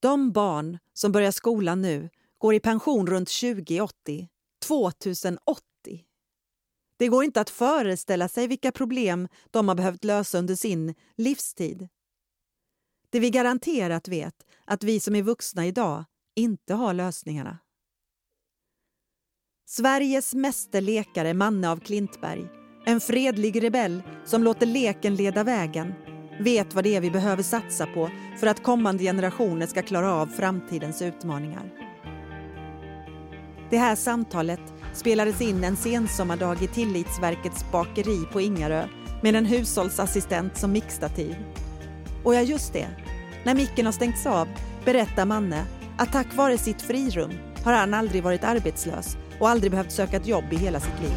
De barn som börjar skolan nu går i pension runt 2080. 2080! Det går inte att föreställa sig vilka problem de har behövt lösa under sin livstid. Det vi garanterat vet att vi som är vuxna idag inte har lösningarna. Sveriges mästerlekare Manne av Klintberg, en fredlig rebell som låter leken leda vägen, vet vad det är vi behöver satsa på för att kommande generationer ska klara av framtidens utmaningar. Det här samtalet spelades in en sensommardag i Tillitsverkets bakeri på Ingarö med en hushållsassistent som mixtativ. Och ja, just det. När micken har stängts av berättar Manne att tack vare sitt frirum har han aldrig varit arbetslös och aldrig behövt söka ett jobb i hela sitt liv.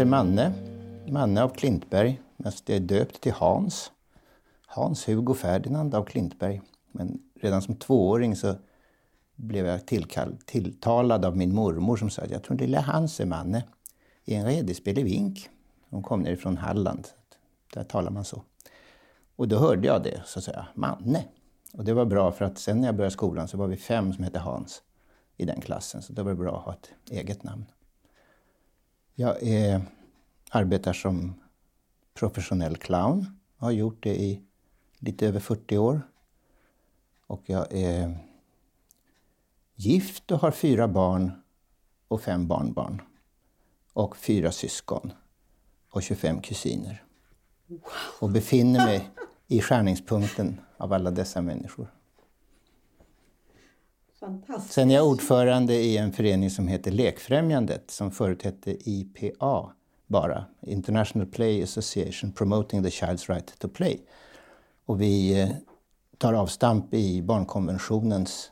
Heter Manne, Manne av Klintberg, fast jag är döpt till Hans. Hans-Hugo Ferdinand av Klintberg. Men redan som tvååring så blev jag tillkall, tilltalad av min mormor som sa att jag tror lilla Hans är Manne i en redespelevink. Hon kom ner från Halland, där talar man så. Och då hörde jag det, så sa jag Manne. Och det var bra för att sen när jag började skolan så var vi fem som hette Hans i den klassen. Så det var bra att ha ett eget namn. Jag är, arbetar som professionell clown. Jag har gjort det i lite över 40 år. Och jag är gift och har fyra barn och fem barnbarn. Och fyra syskon och 25 kusiner. Och befinner mig i skärningspunkten av alla dessa människor. Sen är jag ordförande i en förening som heter Lekfrämjandet som förut hette IPA bara. International Play Association Promoting the Child's Right to Play. Och vi eh, tar avstamp i barnkonventionens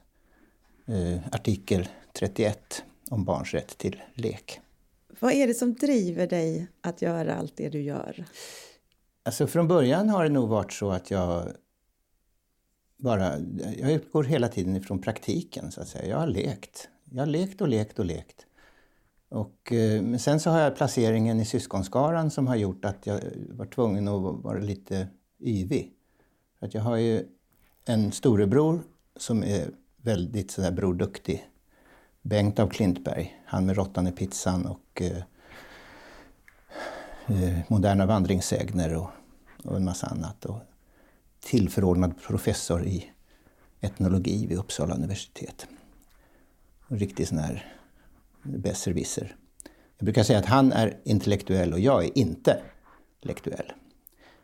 eh, artikel 31 om barns rätt till lek. Vad är det som driver dig att göra allt det du gör? Alltså från början har det nog varit så att jag bara, jag utgår hela tiden ifrån praktiken så att säga. Jag har lekt. Jag har lekt och lekt och lekt. Och, eh, men sen så har jag placeringen i syskonskaran som har gjort att jag var tvungen att vara lite yvig. Att jag har ju en storebror som är väldigt sådär broduktig. Bengt av Klintberg, han med råttan i pizzan och eh, eh, moderna vandringssägner och, och en massa annat. Och tillförordnad professor i etnologi vid Uppsala universitet. En riktig sån här besserwisser. Jag brukar säga att han är intellektuell och jag är inte intellektuell.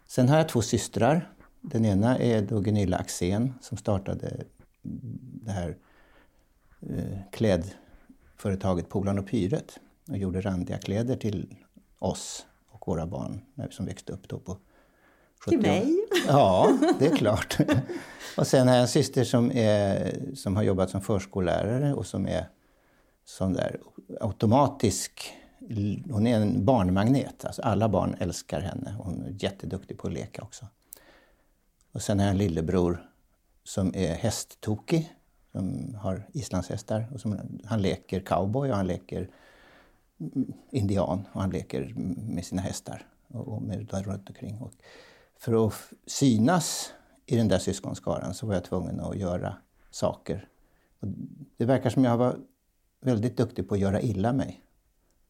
Sen har jag två systrar. Den ena är då Gunilla Axén som startade det här eh, klädföretaget Polan och Pyret och gjorde randiga kläder till oss och våra barn när vi som växte upp då på till mig? Ja, det är klart. och sen har jag en syster som, är, som har jobbat som förskollärare och som är sån där automatisk... Hon är en barnmagnet. Alltså alla barn älskar henne. Hon är jätteduktig på att leka också. Och sen har jag en lillebror som är hästtokig. Som har islandshästar. Och som, han leker cowboy och han leker indian och han leker med sina hästar och, och med runt omkring. Och för att synas i den där syskonskaran så var jag tvungen att göra saker. Och det verkar som jag var väldigt duktig på att göra illa mig.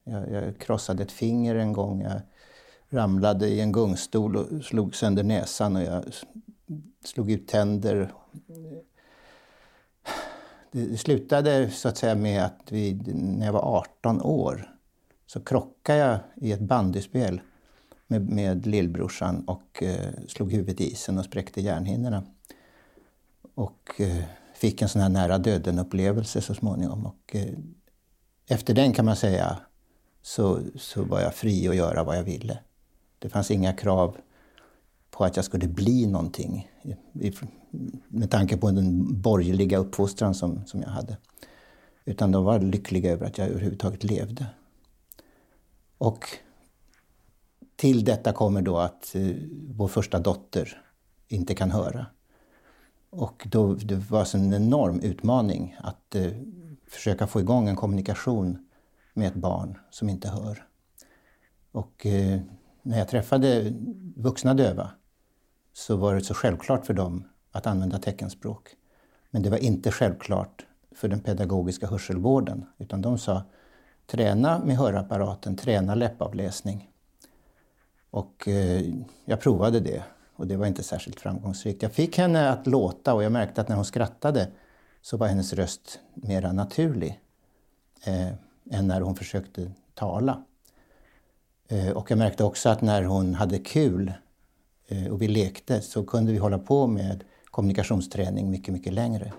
Jag, jag krossade ett finger en gång, jag ramlade i en gungstol och slog sönder näsan och jag slog ut tänder. Det slutade så att säga med att vi, när jag var 18 år så krockade jag i ett bandyspel med, med lillbrorsan och eh, slog huvudet i isen och spräckte hjärnhinnorna. Och eh, fick en sån här nära döden-upplevelse så småningom. Och, eh, efter den kan man säga så, så var jag fri att göra vad jag ville. Det fanns inga krav på att jag skulle bli någonting med tanke på den borgerliga uppfostran som, som jag hade. Utan de var lyckliga över att jag överhuvudtaget levde. Och till detta kommer då att eh, vår första dotter inte kan höra. Och då, det var alltså en enorm utmaning att eh, försöka få igång en kommunikation med ett barn som inte hör. Och eh, när jag träffade vuxna döva så var det så självklart för dem att använda teckenspråk. Men det var inte självklart för den pedagogiska hörselvården. Utan de sa träna med hörapparaten, träna läppavläsning. Och eh, jag provade det och det var inte särskilt framgångsrikt. Jag fick henne att låta och jag märkte att när hon skrattade så var hennes röst mera naturlig eh, än när hon försökte tala. Eh, och jag märkte också att när hon hade kul eh, och vi lekte så kunde vi hålla på med kommunikationsträning mycket, mycket längre.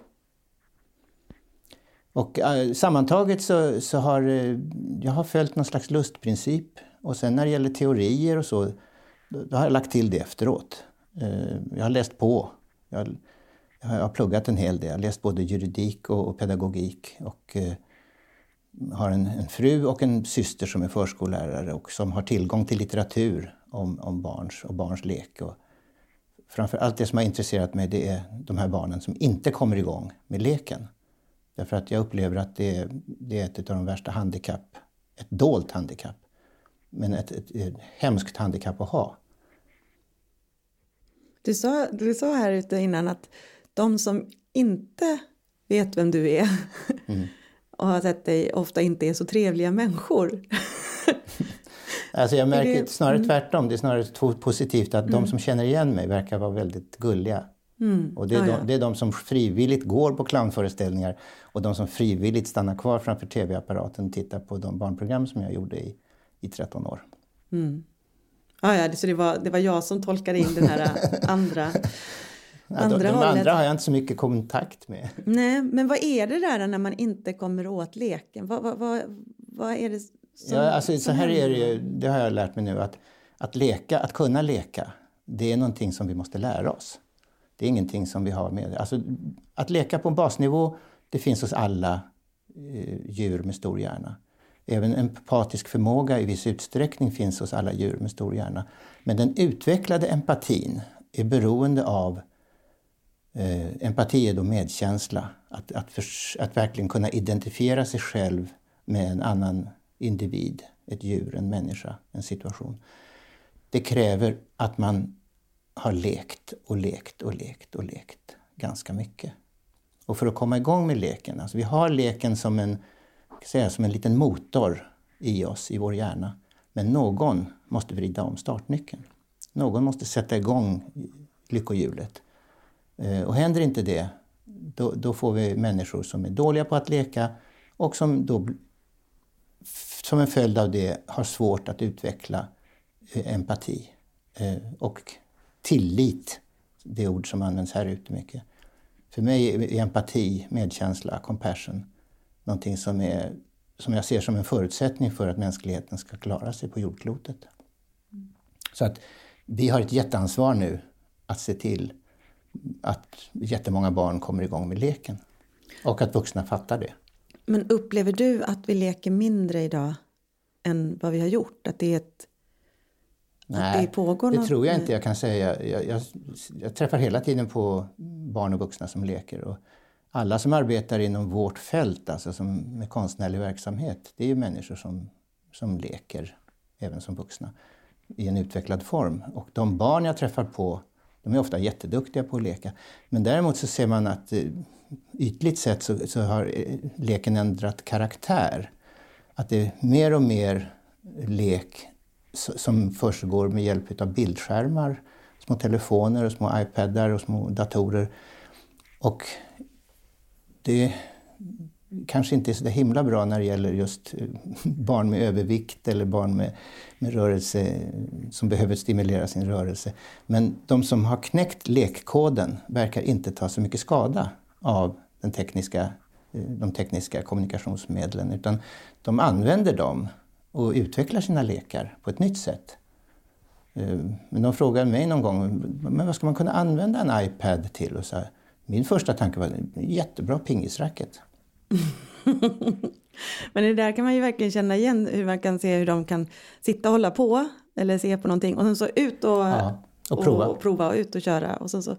Och eh, sammantaget så, så har eh, jag har följt någon slags lustprincip. Och sen när det gäller teorier och så, då, har jag lagt till det efteråt. Eh, jag har läst på. Jag, jag, har pluggat en hel del. Jag har läst både juridik och, och pedagogik. Och eh, har en, en, fru och en syster som är förskollärare och som har tillgång till litteratur om, om barns och barns lek. Och framför allt det som har intresserat mig det är de här barnen som inte kommer igång med leken. Därför att jag upplever att det är, det är ett av de värsta handikapp, ett dolt handikapp. Men ett, ett, ett hemskt handikapp att ha. Du sa, du sa här ute innan att de som inte vet vem du är mm. och har sett dig ofta inte är så trevliga människor. alltså jag märker det... snarare mm. tvärtom. Det är snarare positivt att mm. de som känner igen mig verkar vara väldigt gulliga. Mm. Och det är, ah, de, ja. det är de som frivilligt går på clownföreställningar och de som frivilligt stannar kvar framför tv-apparaten och tittar på de barnprogram som jag gjorde i, i 13 år. Mm. Ah, ja, så det var, det var jag som tolkade in den här andra Ja, andra de, de andra har jag inte så mycket kontakt med. Nej, men vad är det där när man inte kommer åt leken? Vad, vad, vad, vad är det som, ja, alltså, Så här är det ju, det har jag lärt mig nu, att, att leka, att kunna leka, det är någonting som vi måste lära oss. Det är ingenting som vi har med. Alltså, att leka på basnivå, det finns hos alla eh, djur med stor hjärna. Även empatisk förmåga i viss utsträckning finns hos alla djur med stor hjärna. Men den utvecklade empatin är beroende av eh, Empati är då medkänsla. Att, att, för, att verkligen kunna identifiera sig själv med en annan individ, ett djur, en människa, en situation. Det kräver att man har lekt och lekt och lekt och lekt ganska mycket. Och för att komma igång med leken, alltså vi har leken som en, säga, som en liten motor i oss, i vår hjärna. Men någon måste vrida om startnyckeln. Någon måste sätta igång lyckohjulet. Eh, och händer inte det, då, då, får vi människor som är dåliga på att leka och som då som en följd av det har svårt att utveckla eh, empati. Eh, och tillit, det ord som används här ute mycket. För mig är empati, medkänsla, compassion någonting som, är, som jag ser som en förutsättning för att mänskligheten ska klara sig på jordklotet. Så att vi har ett jätteansvar nu att se till att jättemånga barn kommer igång med leken. Och att vuxna fattar det. Men upplever du att vi leker mindre idag än vad vi har gjort? Att det är ett Nej, det, det tror jag inte jag kan säga. Jag, jag, jag, träffar hela tiden på barn och vuxna som leker. Och alla som arbetar inom vårt fält, alltså som med konstnärlig verksamhet, det är ju människor som, som leker, även som vuxna, i en utvecklad form. Och de barn jag träffar på, de är ofta jätteduktiga på att leka. Men däremot så ser man att eh, ytligt sett så, så har eh, leken ändrat karaktär. Att det är mer och mer lek som försiggår med hjälp av bildskärmar, små telefoner, och små iPadar och små datorer. Och det kanske inte är så himla bra när det gäller just eh, barn med övervikt eller barn med, med rörelse som behöver stimulera sin rörelse. Men de som har knäckt lekkoden verkar inte ta så mycket skada av den tekniska, eh, de tekniska kommunikationsmedlen utan de använder dem och utvecklar sina lekar på ett nytt sätt. Eh, men de frågade mig någon gång, men vad ska man kunna använda en iPad till? Och så här, min första tanke var, jättebra pingisracket. men det där kan man ju verkligen känna igen, hur man kan se hur de kan sitta och hålla på eller se på någonting och sen så ut och, ja. Och prova. och prova och ut och köra. Och sen så,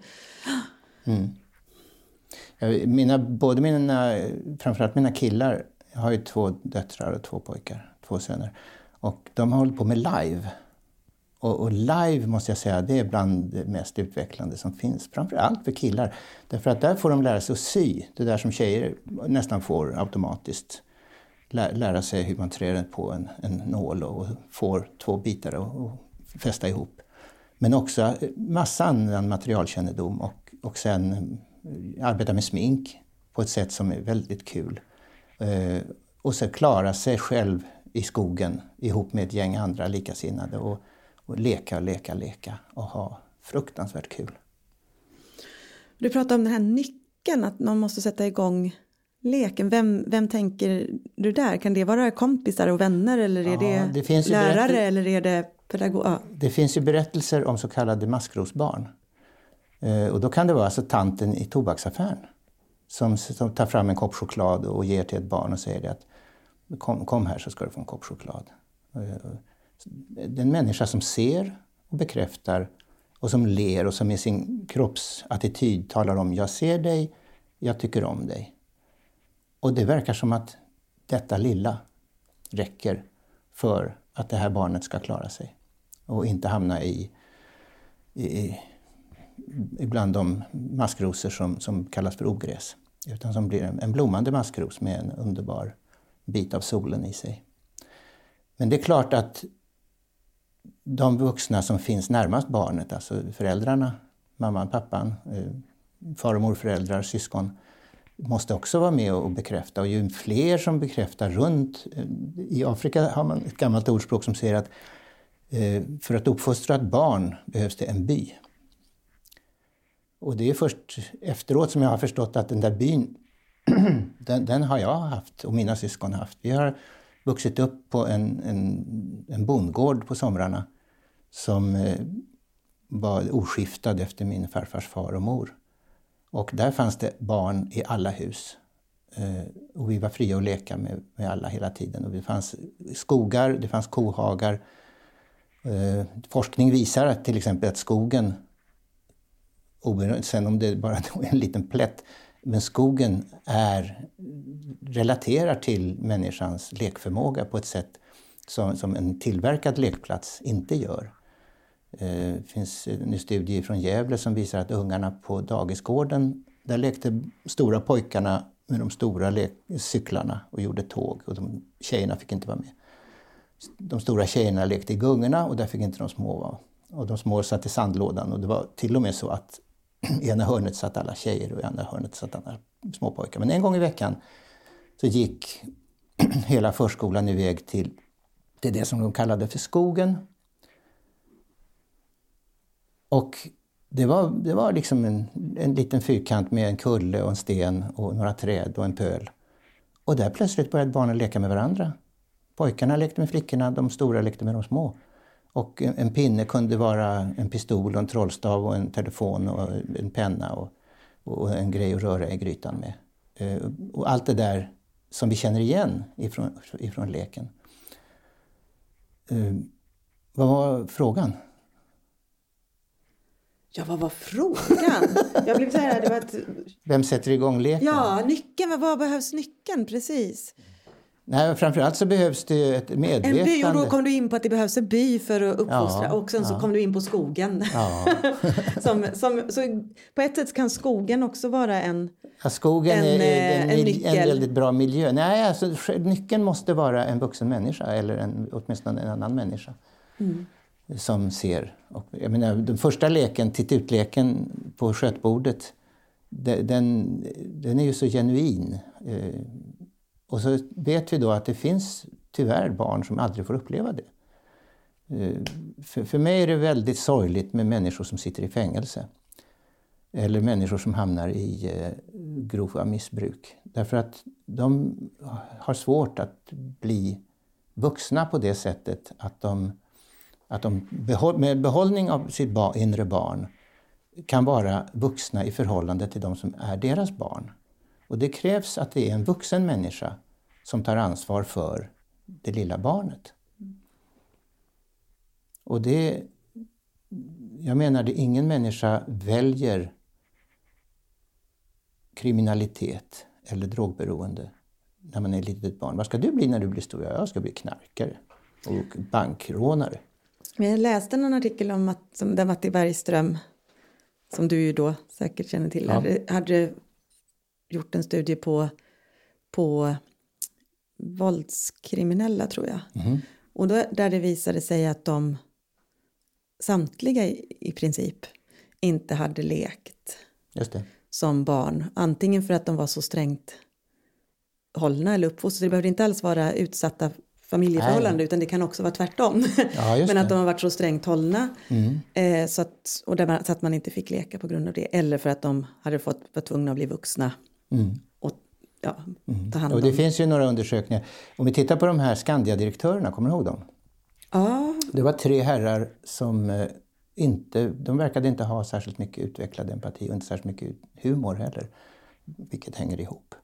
Mina, både mina, framförallt mina killar, jag har ju två döttrar och två pojkar, två söner. Och de har hållit på med live. Och, och live måste jag säga, det är bland det mest utvecklande som finns. Framförallt för killar. Därför att där får de lära sig att sy, det där som tjejer nästan får automatiskt. Lä, lära sig hur man trär på en, en nål och får två bitar att fästa ihop. Men också massa annan materialkännedom och, och sen eh, arbeta med smink på ett sätt som är väldigt kul. Eh, och sen klara sig själv i skogen ihop med ett gäng andra likasinnade och, och leka, leka, leka och ha fruktansvärt kul. Du pratar om den här nyckeln, att man måste sätta igång leken. Vem, vem tänker du där? Kan det vara kompisar och vänner eller är Ja, det, det lärare eller är det pedagog? Ja. Det finns ju berättelser om så kallade maskrosbarn. Eh, och då kan det vara alltså tanten i tobaksaffären som, som tar fram en kopp choklad och ger till ett barn och säger att kom, kom här så ska du få en kopp choklad. Den Det är en människa som ser och bekräftar och som ler och som med sin kroppsattityd talar om jag ser dig, jag tycker om dig. Och det verkar som att detta lilla räcker för att det här barnet ska klara sig och inte hamna i, i, bland de maskrosor som, som kallas för ogräs. Utan som blir en, en blommande maskros med en underbar bit av solen i sig. Men det är klart att de vuxna som finns närmast barnet, alltså föräldrarna, mamman, pappan, eh, far och morföräldrar, syskon, måste också vara med och bekräfta. Och ju fler som bekräftar runt... Eh, I Afrika har man ett gammalt ordspråk som säger att eh, för att uppfostra ett barn behövs det en by. Och det är först efteråt som jag har förstått att den där byn, den, den har jag haft och mina syskon haft. Vi har vuxit upp på en, en, en bondgård på somrarna som eh, var oskiftad efter min farfars far och mor. Och där fanns det barn i alla hus. Eh, och vi var fria att leka med, med alla hela tiden. Och det fanns skogar, det fanns kohagar. Eh, forskning visar att till exempel att skogen, sen om det bara är en liten plätt, men skogen är, relaterar till människans lekförmåga på ett sätt som, som en tillverkad lekplats inte gör. Eh, det finns en studie från Gävle som visar att ungarna på dagisgården, där lekte stora pojkarna med de stora cyklarna och gjorde tåg och de, tjejerna fick inte vara med. De stora tjejerna lekte i gungorna och där fick inte de små vara. Och de små satt i sandlådan och det var till och med så att i ena hörnet satt alla tjejer och i andra hörnet satt alla småpojkar. Men en gång i veckan så gick hela förskolan iväg till, till det som de kallade för skogen. Och det var, det var liksom en, en liten fyrkant med en kulle och en sten och några träd och en pöl. Och där plötsligt började barnen leka med varandra. Pojkarna lekte med flickorna, de stora lekte med de små. Och en, pinne kunde vara en pistol och en trollstav och en telefon och en penna och, och en grej att röra i grytan med. Eh, Och allt det där som vi känner igen ifrån, ifrån leken. Eh, Vad var frågan? Ja, vad var frågan? Jag blev så här, det var ett, Vem sätter igång leken? ja, nyckeln, vad behövs nyckeln? Precis. Nej, framförallt så behövs det ett En medvetande. by, och då kom du in på att det behövs en by för att uppfostra Ja, och sen så ja. kom du in på skogen. Ja. som, som, så på ett sätt kan skogen också vara en... Ja, skogen En, är, eh, en, en nyckel. en väldigt bra miljö. Nej, alltså, nyckeln måste vara en vuxen människa eller en, åtminstone en annan människa som ser. Och, jag menar, den första leken, tittutleken på skötbordet, de- den, den är ju så genuin. Och så vet vi då att det finns tyvärr barn som aldrig får uppleva det. Eh, för, för mig är det väldigt sorgligt med människor som sitter i fängelse. Eller människor som hamnar i eh, grova missbruk. Därför att de har svårt att bli vuxna på det sättet att de, att de behåll, med behållning av sitt ba, inre barn kan vara vuxna i förhållande till de som är deras barn. Och det krävs att det är en vuxen människa som tar ansvar för det lilla barnet. Och det, jag menar att ingen människa väljer kriminalitet eller drogberoende när man är ett litet barn. Vad ska du bli när du blir stor? Jag ska bli knarkare och bankrånare. Men jag läste någon artikel om att som där Matti Bergström, som du ju då säkert känner till, ja. hade, hade gjort en studie på, på våldskriminella, tror jag. Mm. Och då, där det visade sig att de samtliga i, i princip inte hade lekt som barn. Antingen för att de var så strängt hållna eller uppfostrade. Det behövde inte alls vara utsatta familjeförhållanden utan det kan också vara tvärtom. Ja, Men att de har varit så strängt hållna mm. eh, så, att, och där man, så att man inte fick leka på grund av det. Eller för att de hade fått, var tvungna att bli vuxna mm. och ja, mm. ta hand om. Och det finns ju några undersökningar. Om vi tittar på de här Skandia-direktörerna, kommer du ihåg dem? Ja. Det var tre herrar som eh, inte, de verkade inte ha särskilt mycket utvecklad empati och inte särskilt mycket humor heller, vilket hänger ihop.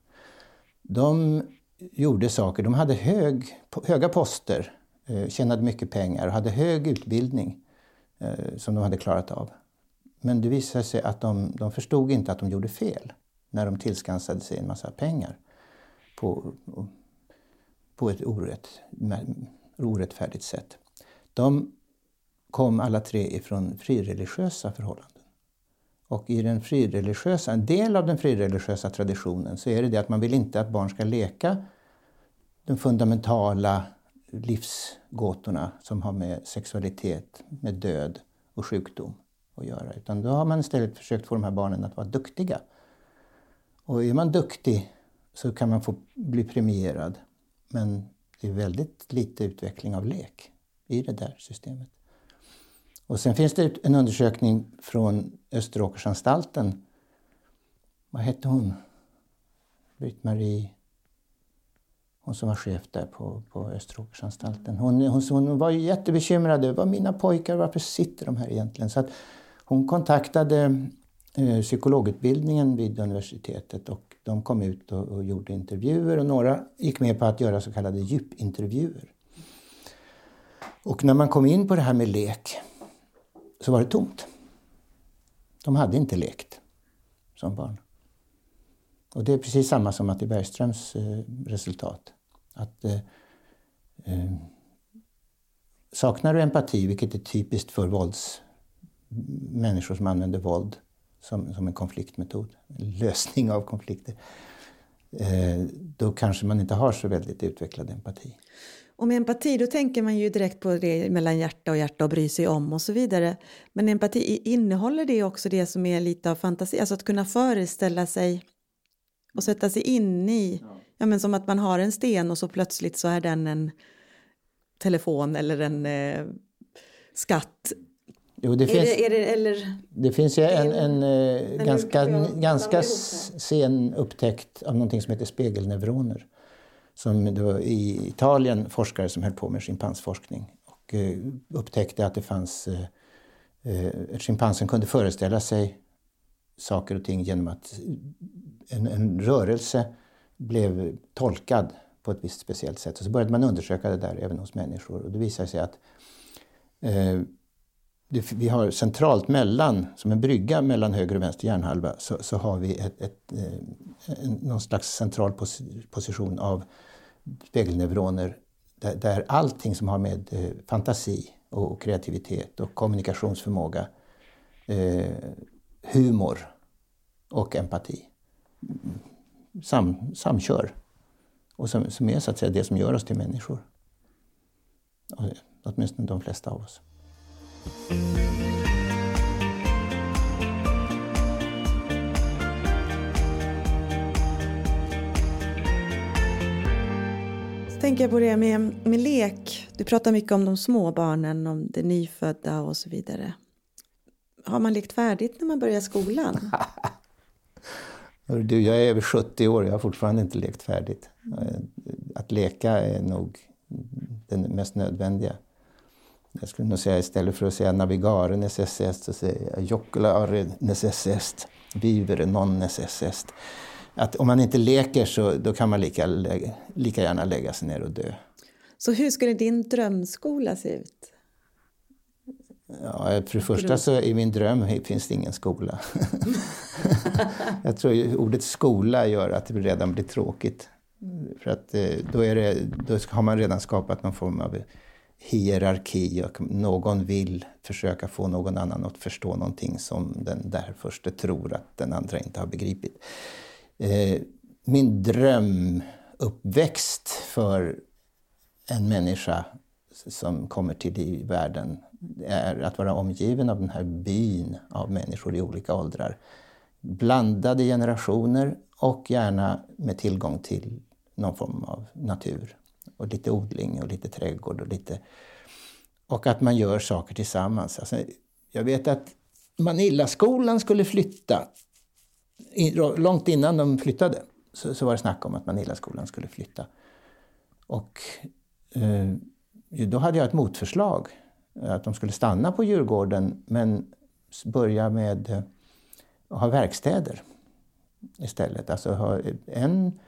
De gjorde saker, de hade hög, höga poster, eh, tjänade mycket pengar och hade hög utbildning eh, som de hade klarat av. Men det visade sig att de, de förstod inte att de gjorde fel när de tillskansade sig en massa pengar på, på ett orätt, orättfärdigt sätt. De kom alla tre ifrån frireligiösa förhållanden. Och i den frireligiösa, en del av den frireligiösa traditionen så är det det att man vill inte att barn ska leka de fundamentala livsgåtorna som har med sexualitet, med död och sjukdom att göra. Utan då har man istället försökt få de här barnen att vara duktiga. Och är man duktig så kan man få bli premierad. Men det är väldigt lite utveckling av lek i det där systemet. Och sen finns det en undersökning från Österåkersanstalten. Vad hette hon? Britt-Marie hon som var chef där på, på Österåkersanstalten. Hon, hon, hon var jättebekymrad över mina pojkar, varför sitter de här egentligen? Så att hon kontaktade Eh, psykologutbildningen vid universitetet och de kom ut och, och, gjorde intervjuer och några gick med på att göra så kallade djupintervjuer. Och när man kom in på det här med lek så var det tomt. De hade inte lekt som barn. Och det är precis samma som Matti Bergströms eh, resultat. Att eh, eh, Saknar du empati, vilket är typiskt för vålds, människor som använder våld som, som en konfliktmetod, en lösning av konflikter, eh, då kanske man inte har så väldigt utvecklad empati. Och med empati då tänker man ju direkt på det mellan hjärta och hjärta och bry sig om och så vidare. Men empati innehåller det också det som är lite av fantasi, alltså att kunna föreställa sig och sätta sig in i, ja. ja. men som att man har en sten och så plötsligt så är den en telefon eller en eh, skatt. Jo, det, finns, det, det, eller, det finns ju en, en, en eh, ganska, ganska sen upptäckt av någonting som heter spegelneuroner. Som det var i Italien forskare som höll på med schimpansforskning och eh, upptäckte att det fanns eh, eh schimpansen kunde föreställa sig saker och ting genom att en, en rörelse blev tolkad på ett visst speciellt sätt. Och så började man undersöka det där även hos människor och det visade sig att eh, det, vi har centralt mellan, som en brygga mellan höger och vänster hjärnhalva, så, så har vi ett, ett, eh, en, någon slags central pos, position av spegelneuroner där, där allting som har med eh, fantasi och, och, kreativitet och kommunikationsförmåga, eh, humor och empati sam, samkör. Och som, som är så att säga det som gör oss till människor. Eh, åtminstone de flesta av oss. Så tänker jag på det med, med lek. Du pratar mycket om de små barnen, om det nyfödda och så vidare. Har man lekt färdigt när man börjar skolan? Du, jag är över 70 år, och jag har fortfarande inte lekt färdigt. Eh, att leka är nog det mest nödvändiga. Jag skulle nog säga istället för att säga navigare necessest så säger jag joculare necessest, vivere non necessest. Att om man inte leker så då kan man lika, lika gärna lägga sig ner och dö. Så hur skulle din drömskola se ut? Ja, för det första så i min dröm finns det ingen skola. jag tror ordet skola gör att det redan blir tråkigt. För att eh, då, är det, då har man redan skapat någon form av hierarki och någon vill försöka få någon annan att förstå någonting som den där första tror att den andra inte har begripit. Eh, min drömuppväxt för en människa som kommer till i världen är att vara omgiven av den här byn av människor i olika åldrar. Blandade generationer och gärna med tillgång till någon form av natur. Och lite odling och lite trädgård och lite... Och att man gör saker tillsammans. Alltså, jag vet att Manillaskolan skulle flytta. Långt innan de flyttade så, så var det snack om att Manillaskolan skulle flytta. Och eh, då hade jag ett motförslag. Att de skulle stanna på Djurgården men börja med att ha verkstäder istället. Alltså ha eh, en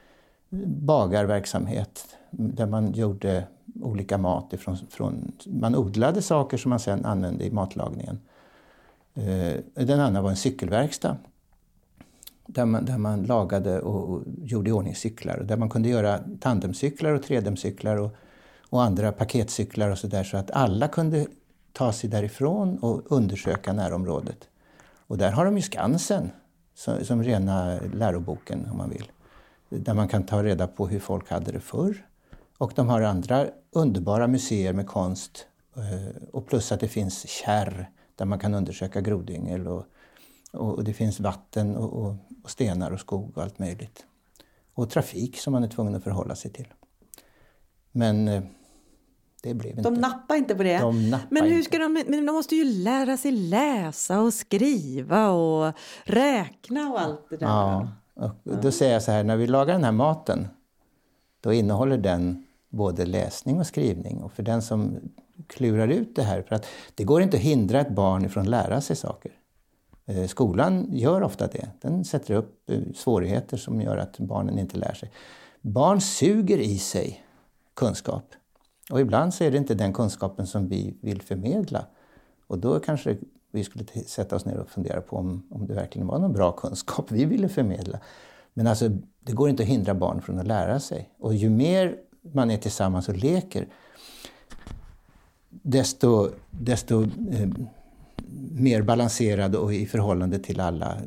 bagarverksamhet där man gjorde olika mat ifrån, från, man odlade saker som man sedan använde i matlagningen. Eh, den andra var en cykelverkstad där man, där man lagade och, och gjorde i ordning cyklar. Där man kunde göra tandemcyklar och tredemcyklar och, och andra paketcyklar och sådär så att alla kunde ta sig därifrån och undersöka närområdet. Och där har de ju Skansen som, som rena läroboken om man vill där man kan ta reda på hur folk hade det förr. Och de har andra underbara museer med konst eh, och plus att det finns kärr där man kan undersöka grodyngel och, och, det finns vatten och, och, och, stenar och skog och allt möjligt. Och trafik som man är tvungen att förhålla sig till. Men eh, det blev de inte. nappar inte på det. De men hur ska de, men de måste ju lära sig läsa och skriva och räkna och allt det där. Ja. Och då säger jag så här, när vi lagar den här maten, då innehåller den både läsning och skrivning. Och för den som klurar ut det här, för att det går inte att hindra ett barn från att lära sig saker. Eh, skolan gör ofta det. Den sätter upp eh, svårigheter som gör att barnen inte lär sig. Barn suger i sig kunskap. Och ibland så är det inte den kunskapen som vi vill förmedla. Och då kanske vi skulle sätta oss ner och fundera på om, om det verkligen var någon bra kunskap vi ville förmedla. Men alltså, det går inte att hindra barn från att lära sig. Och ju mer man är tillsammans och leker, desto, desto eh, mer balanserad och i förhållande till alla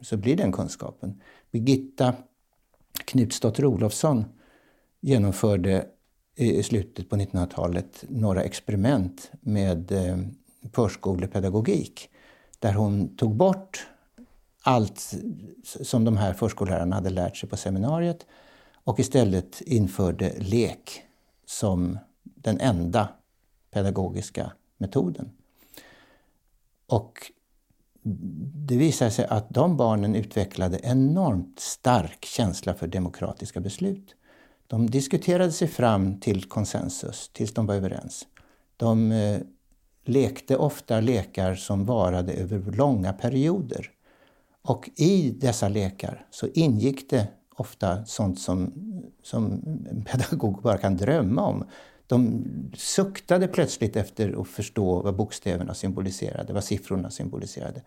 så blir den kunskapen. Birgitta Knutsdotter Olofsson genomförde i slutet på 1900-talet några experiment med eh, förskolepedagogik där hon tog bort allt som de här förskollärarna hade lärt sig på seminariet och istället införde lek som den enda pedagogiska metoden. Och det visade sig att de barnen utvecklade enormt stark känsla för demokratiska beslut. De diskuterade sig fram till konsensus tills de var överens. De eh, lekte ofta lekar som varade över långa perioder. Och i dessa lekar så ingick det ofta sånt som, som en pedagog bara kan drömma om. De suktade plötsligt efter att förstå vad bokstäverna symboliserade, vad siffrorna symboliserade.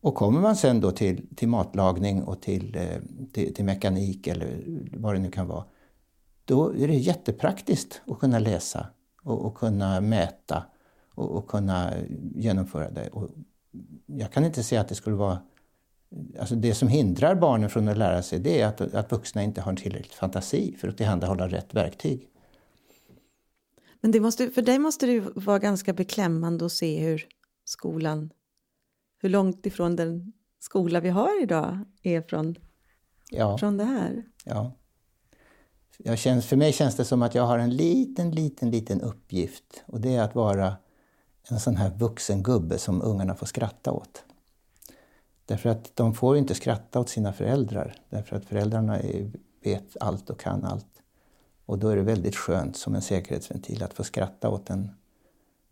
Och kommer man sen då till, till matlagning och till, eh, till, till mekanik eller vad det nu kan vara, då är det jättepraktiskt att kunna läsa och, och kunna mäta och, och kunna genomföra det. Och jag kan inte säga att det skulle vara... Alltså det som hindrar barnen från att lära sig det är att, att vuxna inte har tillräckligt fantasi för att tillhandahålla rätt verktyg. Men det måste, för dig måste det vara ganska beklämmande att se hur skolan, hur långt ifrån den skola vi har idag är från, ja. från det här. Ja. Jag känns, för mig känns det som att jag har en liten, liten, liten uppgift och det är att vara en sån här vuxen gubbe som ungarna får skratta åt. Därför att de får inte skratta åt sina föräldrar, därför att föräldrarna vet allt och kan allt. Och då är det väldigt skönt som en säkerhetsventil att få skratta åt en,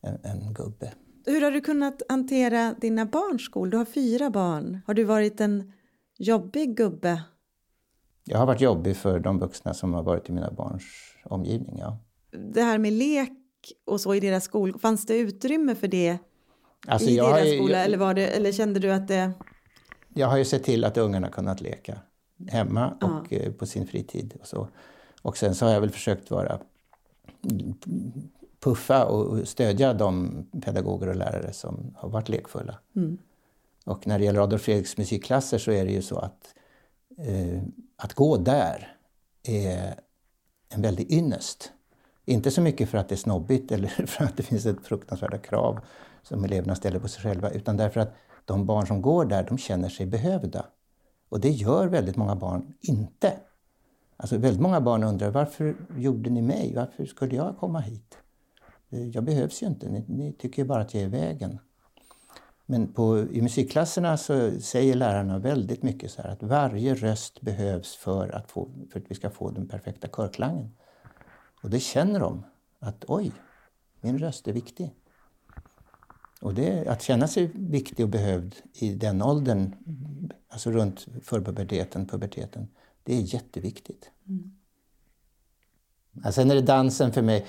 en, en gubbe. Hur har du kunnat hantera dina barns skol? Du har fyra barn. Har du varit en jobbig gubbe? Jag har varit jobbig för de vuxna som har varit i mina barns omgivning, ja. Det här med lek och så i deras skol, fanns det utrymme för det alltså i deras ju, skola? Jag, eller, var det, eller kände du att det... Jag har ju sett till att ungarna kunnat leka hemma och ja. Eh, på sin fritid. Och, så. och sen så har jag väl försökt vara puffa och stödja de pedagoger och lärare som har varit lekfulla. Mm. Och när det gäller Adolf Fredriks musikklasser så är det ju så att eh, att gå där är en väldig ynnest. Inte så mycket för att det är snobbigt eller för att det finns ett fruktansvärda krav som eleverna ställer på sig själva, utan därför att de barn som går där, de känner sig behövda. Och det gör väldigt många barn inte. Alltså väldigt många barn undrar varför gjorde ni mig? Varför skulle jag komma hit? Eh, jag behövs ju inte, ni, ni tycker ju bara att jag är i vägen. Men på, i musikklasserna så säger lärarna väldigt mycket så här att varje röst behövs för att, få, för att vi ska få den perfekta körklangen. Och det känner de, att oj, min röst är viktig. Och det, att känna sig viktig och behövd i den åldern, alltså runt förpuberteten, puberteten, det är jätteviktigt. Mm. sen är det dansen för mig.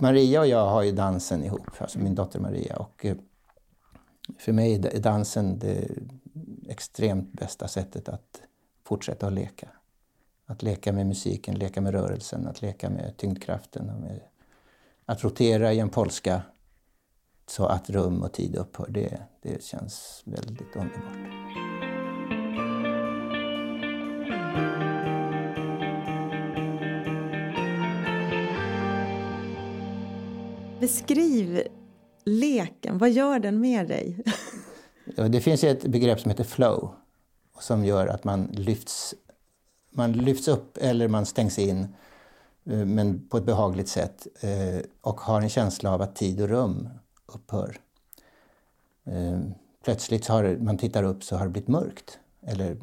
Maria och jag har ju dansen ihop, alltså min dotter Maria. Och eh, för mig är dansen det extremt bästa sättet att fortsätta att leka. Att leka med musiken, leka med rörelsen, att leka med tyngdkraften. Med, att rotera i en polska så att rum och tid upphör, det, det känns väldigt underbart. Beskriv leken, vad gör den med dig? det finns ett begrepp som heter flow som gör att man lyfts, man lyfts upp eller man stängs in eh, men på ett behagligt sätt eh, och har en känsla av att tid och rum upphör. Eh, plötsligt har man tittar upp så har det blivit mörkt. Eller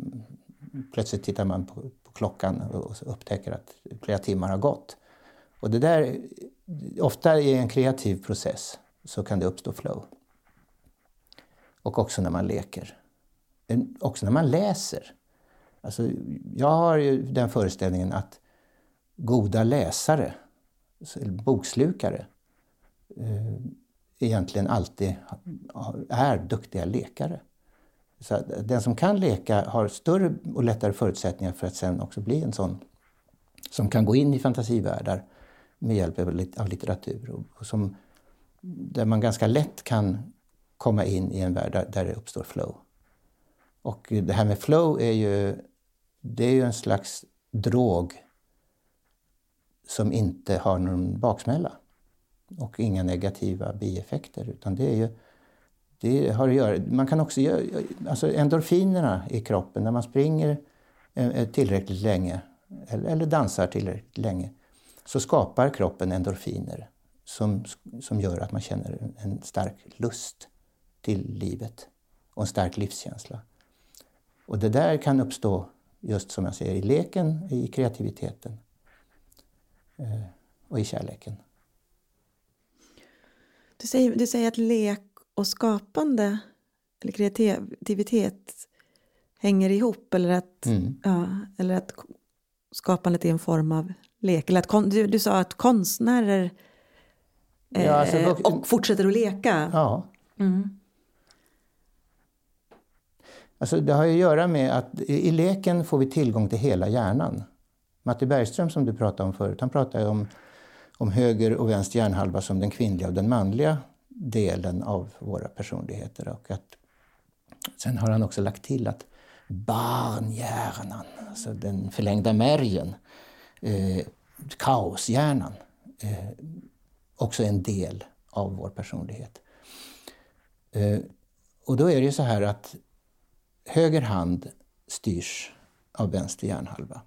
plötsligt tittar man på, på klockan och upptäcker att flera timmar har gått. Och det där, ofta i en kreativ process så kan det uppstå flow. Och också när man leker. Också när man läser. Alltså, jag har ju den föreställningen att goda läsare, bokslukare, eh, egentligen alltid är duktiga lekare. Så den som kan leka har större och lättare förutsättningar för att sen också bli en sån som kan gå in i fantasivärldar med hjälp av litteratur och som där man ganska lätt kan komma in i en värld där, där det uppstår flow. Och det här med flow är ju, det är ju en slags drog som inte har någon baksmälla och inga negativa bieffekter. Utan det är ju, det har att göra, man kan också göra, alltså endorfinerna i kroppen när man springer eh, eh, tillräckligt länge eller, eller dansar tillräckligt länge så skapar kroppen endorfiner som, som gör att man känner en stark lust till livet och en stark livskänsla. Och det där kan uppstå, just som jag säger, i leken, i kreativiteten eh, och i kärleken. Du säger, du säger att lek och skapande, eller kreativitet, hänger ihop eller att, mm. ja, eller att skapandet är en form av lek. Eller att, du, du sa att konstnärer Ja, alltså, eh, och fortsätter att leka. Ja. Mm. Alltså, det har att göra med att i leken får vi tillgång till hela hjärnan. Matti Bergström som du pratade om förut, han pratade om, om höger och vänster hjärnhalva som den kvinnliga och den manliga delen av våra personligheter. Och att, sen har han också lagt till att barnhjärnan, alltså den förlängda märgen, eh, kaoshjärnan, eh, också en del av vår personlighet. Eh, och då är det ju så här att höger hand styrs av vänster hjärnhalva.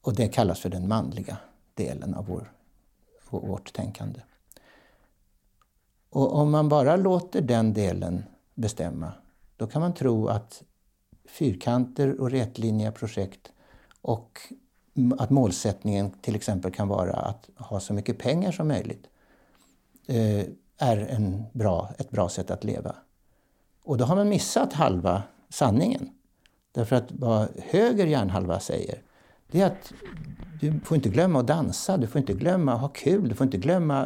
Och det kallas för den manliga delen av vår, vårt tänkande. Och om man bara låter den delen bestämma, då kan man tro att fyrkanter och rätlinjiga projekt och att målsättningen till exempel kan vara att ha så mycket pengar som möjligt eh, är en bra, ett bra sätt att leva. Och då har man missat halva sanningen. Därför att vad höger hjärnhalva säger, det är att du får inte glömma att dansa, du får inte glömma att ha kul, du får inte glömma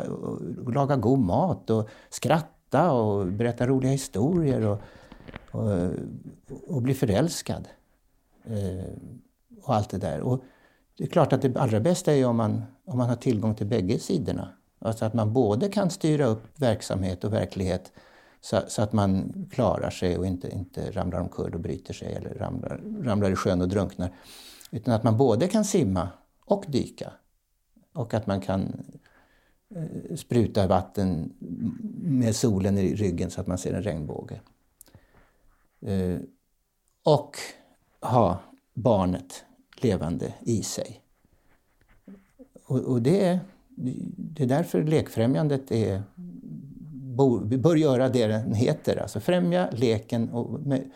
att laga god mat och skratta och berätta roliga historier och, och, och bli förälskad. Eh, och allt det där. Och det är klart att det allra bästa är om man, om man har tillgång till bägge sidorna. Alltså att man både kan styra upp verksamhet och verklighet så, så, att man klarar sig och inte, inte ramlar omkull och bryter sig eller ramlar, ramlar i sjön och drunknar. Utan att man både kan simma och dyka. Och att man kan eh, spruta vatten med solen i ryggen så att man ser en regnbåge. Eh, och ha barnet levande i sig. Och, och det, är, det är därför lekfrämjandet är, vi bör göra det den heter, alltså främja leken. Och med,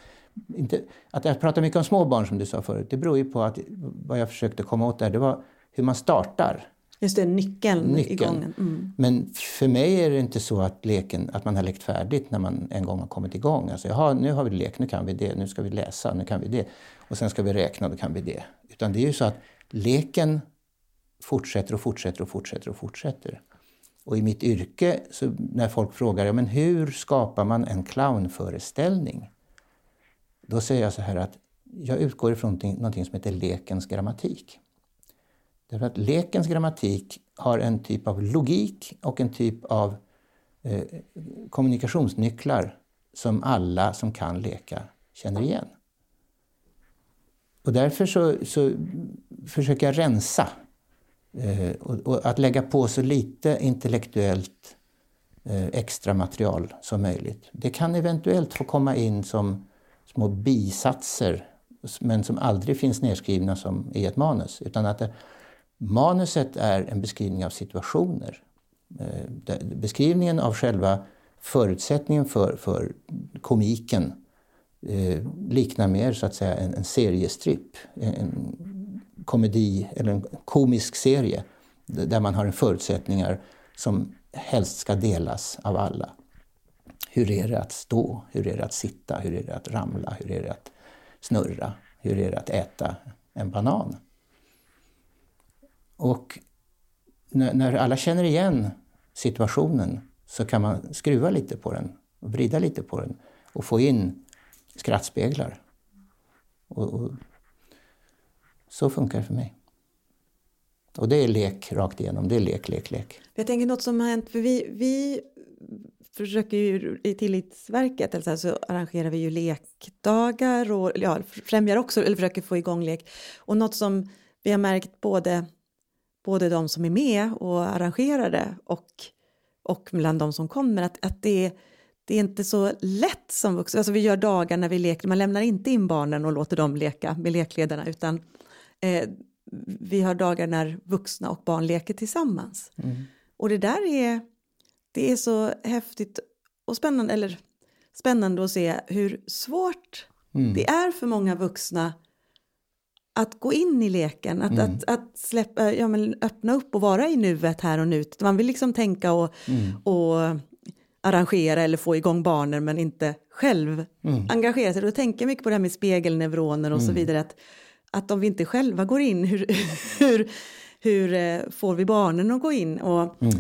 inte, att jag pratar mycket om små barn som du sa förut, det beror ju på att vad jag försökte komma åt där, det var hur man startar. Just det, nyckeln, nyckeln. igången. Mm. Men för mig är det inte så att leken, att man har lekt färdigt när man en gång har kommit igång. Alltså, jaha, nu har vi lek, nu kan vi det, nu ska vi läsa, nu kan vi det. Och sen ska vi räkna, då kan vi det. Utan det är ju så att leken fortsätter och fortsätter och fortsätter och fortsätter. Och i mitt yrke, så när folk frågar ja, men hur skapar man en clownföreställning? Då säger jag så här att jag utgår ifrån någonting som heter lekens grammatik. Därför att lekens grammatik har en typ av logik och en typ av eh, kommunikationsnycklar som alla som kan leka känner igen. Och därför så, så försöker jag rensa Eh, och, och, att lägga på så lite intellektuellt eh, extra material som möjligt. Det kan eventuellt få komma in som små bisatser men som aldrig finns nedskrivna som i ett manus. Utan att det, manuset är en beskrivning av situationer. Eh, beskrivningen av själva förutsättningen för, för komiken eh, liknar mer så att säga en, en seriestripp, en komedi eller en komisk serie där man har en förutsättningar som helst ska delas av alla. Hur är det att stå? Hur är det att sitta? Hur är det att ramla? Hur är det att snurra? Hur är det att äta en banan? Och när, när alla känner igen situationen så kan man skruva lite på den och vrida lite på den och få in skrattspeglar. Och, och, så funkar det för mig. Och det är lek rakt igenom. Det är lek, lek, lek. Jag tänker något som har hänt, för vi, vi försöker ju i Tillitsverket, eller så, här, så arrangerar vi ju lekdagar och ja, främjar också, eller försöker få igång lek. Och något som vi har märkt både, både de som är med och arrangerar det och, och bland de som kommer, att, att det det är inte så lätt som vuxen. Alltså vi gör dagar när vi leker, man lämnar inte in barnen och låter dem leka med lekledarna utan eh, vi har dagar när vuxna och barn leker tillsammans. Mm. Och det där är, det är så häftigt och spännande, eller spännande att se hur svårt mm. det är för många vuxna att gå in i leken, att, mm. att, att släppa, ja, men öppna upp och vara i nuet här och nu. Man vill liksom tänka och, mm. och arrangera eller få igång barnen men inte själv mm. engagera sig. Då tänker jag mycket på det här med spegelneuroner och mm. så vidare. Att, att om vi inte själva går in, hur, hur, hur eh, får vi barnen att gå in? Och, mm.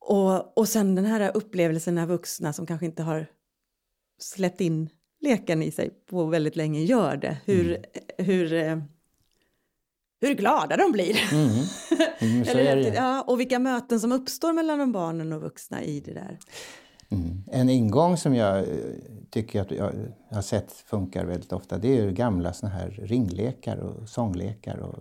och, och sen den här upplevelsen när vuxna som kanske inte har släppt in leken i sig på väldigt länge gör det. Hur, mm. hur eh, hur glada de blir. Mm. Mm, ja, och vilka möten som uppstår mellan de barnen och vuxna i det där. Mm. En ingång som jag eh, tycker att jag har sett funkar väldigt ofta det är gamla såna här ringlekar och sånglekar. Och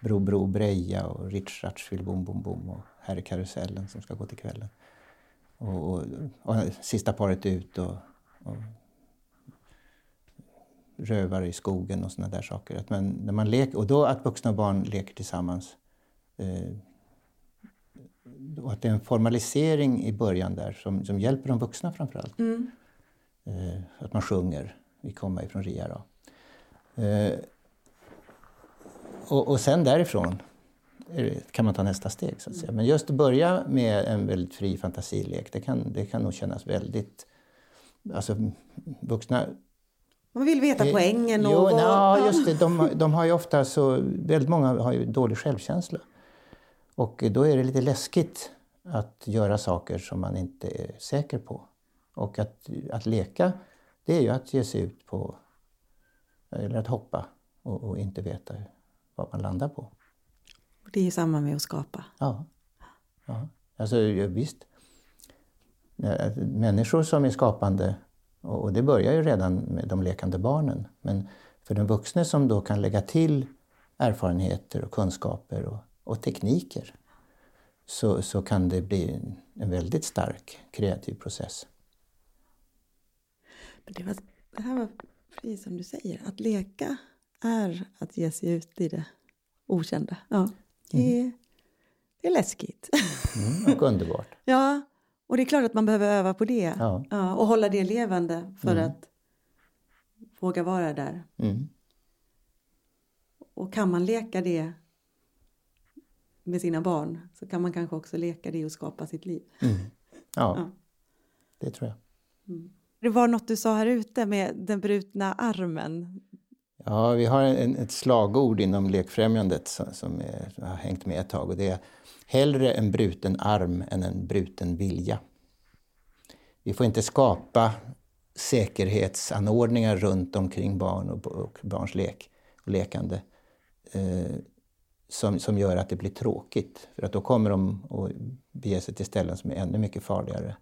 Bro Bro Breja och Rich, Ratch Bom Bom Bom och Här är karusellen som ska gå till kvällen. Och, och, och Sista paret ut och, och rövare i skogen och såna där saker. Att man, när man leker, och då att vuxna och barn leker tillsammans. Eh, och att det är en formalisering i början där som, som hjälper de vuxna framförallt. Mm. Eh, att man sjunger, vi kommer ifrån RIA då. Eh, och, och sen därifrån kan man ta nästa steg. Så att säga. Men just att börja med en väldigt fri fantasilek, det kan, det kan nog kännas väldigt... Alltså, vuxna man vill veta eh, poängen. Och jo, ja, just det. De, de, har ju ofta så, väldigt många har ju dålig självkänsla. Och då är det lite läskigt att göra saker som man inte är säker på. Och att, att leka, det är ju att ge sig ut på, eller att hoppa och, och inte veta vad man landar på. Det är samma med att skapa. Ja. ja. Alltså visst, människor som är skapande, och det börjar ju redan med de lekande barnen, men för den vuxne som då kan lägga till erfarenheter och kunskaper och, och tekniker så, så kan det bli en, en väldigt stark kreativ process. Det, var, det här var precis som du säger, att leka är att ge sig ut i det okända. Ja, det, mm. det är läskigt. Mm, och underbart. ja, och det är klart att man behöver öva på det. Ja. ja och hålla det levande för mm. att våga vara där. Mm. Och kan man leka det med sina barn så kan man kanske också leka det och skapa sitt liv. Mm. Ja, ja, det tror jag. Mm. Det var något du sa här ute med den brutna armen. Ja, vi har en, ett slagord inom Lekfrämjandet som, som är, har hängt med ett tag och det är hellre en bruten arm än en bruten vilja. Vi får inte skapa säkerhetsanordningar runt omkring barn och, och barns lek och lekande eh, som, som gör att det blir tråkigt. För att då kommer de att bege sig till ställen som är ännu mycket farligare.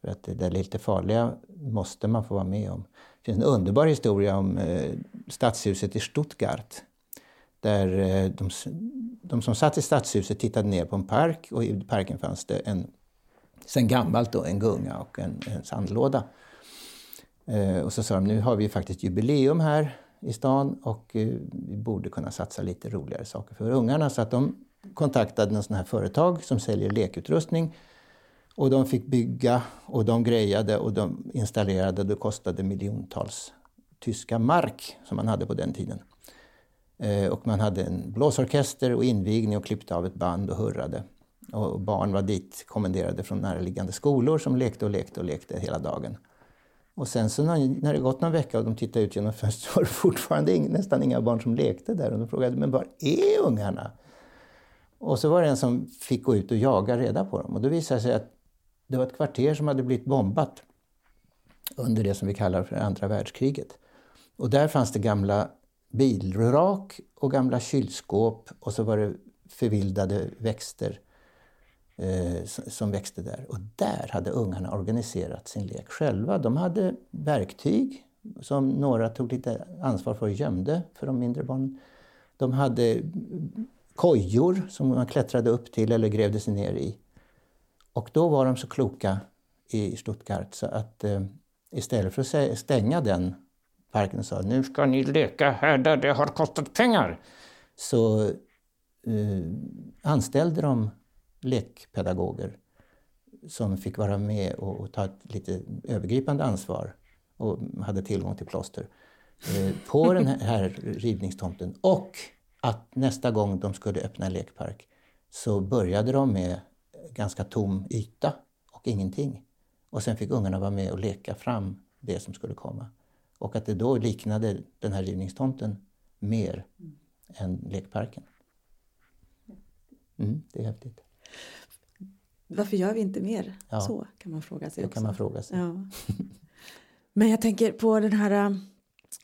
För att det där lite farliga måste man få vara med om. Det finns en underbar historia om eh, stadshuset i Stuttgart. Där eh, de, de, som satt i stadshuset tittade ner på en park och i parken fanns det en, sen gammalt då, en gunga och en, en sandlåda. Eh, och så sa de, nu har vi faktiskt jubileum här i stan och eh, vi borde kunna satsa lite roligare saker för ungarna. Så att de kontaktade en sån här företag som säljer lekutrustning. Och de fick bygga och de grejade och de installerade. Det kostade miljontals tyska mark som man hade på den tiden. Eh, och man hade en blåsorkester och invigning och klippte av ett band och hurrade. Och barn var dit kommenderade från närliggande skolor som lekte och lekte och lekte hela dagen. Och sen så när, när det gått någon vecka och de tittade ut genom fönstret var det fortfarande in, nästan inga barn som lekte där. Och de frågade, men var är ungarna? Och så var det en som fick gå ut och jaga reda på dem. Och då visade det sig att det var ett kvarter som hade blivit bombat under det som vi kallar för andra världskriget. Och där fanns det gamla bilrak och gamla kylskåp och så var det förvildade växter eh, som växte där. Och där hade ungarna organiserat sin lek själva. De hade verktyg som några tog lite ansvar för och gömde för de mindre barnen. De hade kojor som man klättrade upp till eller grävde sig ner i. Och då var de så kloka i Stuttgart så att eh, istället för att stänga den parken och sa nu ska ni leka här där det har kostat pengar så eh, anställde de lekpedagoger som fick vara med och, och ta ett lite övergripande ansvar och hade tillgång till plåster eh, på den här, rivningstomten. Och att nästa gång de skulle öppna en lekpark så började de med ganska tom yta och ingenting. Och sen fick ungarna vara med och leka fram det som skulle komma. Och att det då liknade den här rivningstomten mer mm. än lekparken. Mm, det är häftigt. Varför gör vi inte mer ja. så? kan man fråga sig. Det också. kan man fråga sig. Ja. Men jag tänker på den här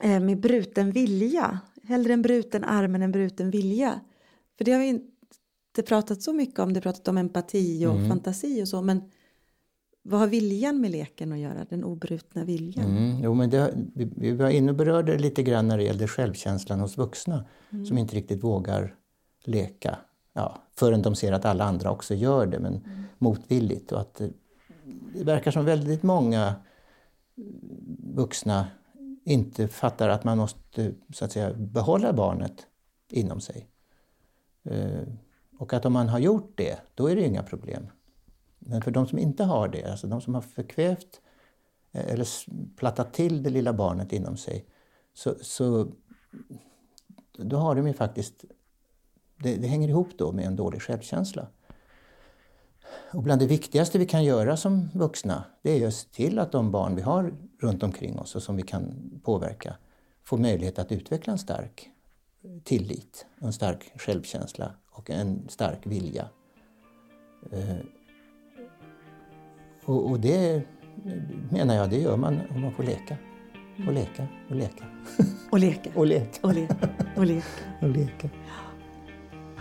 äh, med bruten vilja. Hellre en bruten arm än en bruten vilja. För det har vi inte pratat så mycket om. Det har pratat om empati och mm. fantasi och så. Men vad har viljan med leken att göra? Den obrutna viljan? Mm, jo, men det, vi, var inne och berörde lite grann när det gällde självkänslan hos vuxna mm. som inte riktigt vågar leka ja, förrän de ser att alla andra också gör det, men mm. motvilligt. Och att det, det verkar som väldigt många vuxna inte fattar att man måste så att säga, behålla barnet inom sig. Eh, och att om man har gjort det, då är det inga problem. Men för de som inte har det, alltså de som har förkvävt eh, eller plattat till det lilla barnet inom sig, så, så då har de ju faktiskt det, det, hänger ihop då med en dålig självkänsla. Och bland det viktigaste vi kan göra som vuxna det är att se till att de barn vi har runt omkring oss och som vi kan påverka får möjlighet att utveckla en stark tillit, en stark självkänsla och en stark vilja. Eh, Och, och det menar jag, det gör man om man får leka. Och leka och leka. Och leka. Och leka. Och leka. Och leka. Och leka.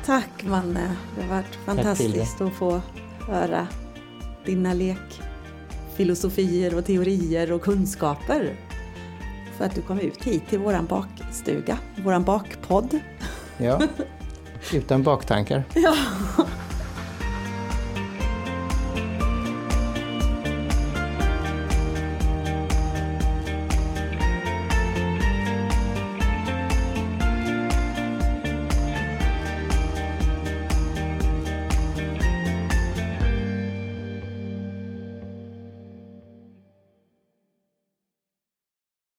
Tack Manne, det har varit fantastiskt att få höra dina lekfilosofier och teorier och kunskaper. För att du kom ut hit till våran bakstuga, våran bakpodd. Ja, utan baktankar. Ja,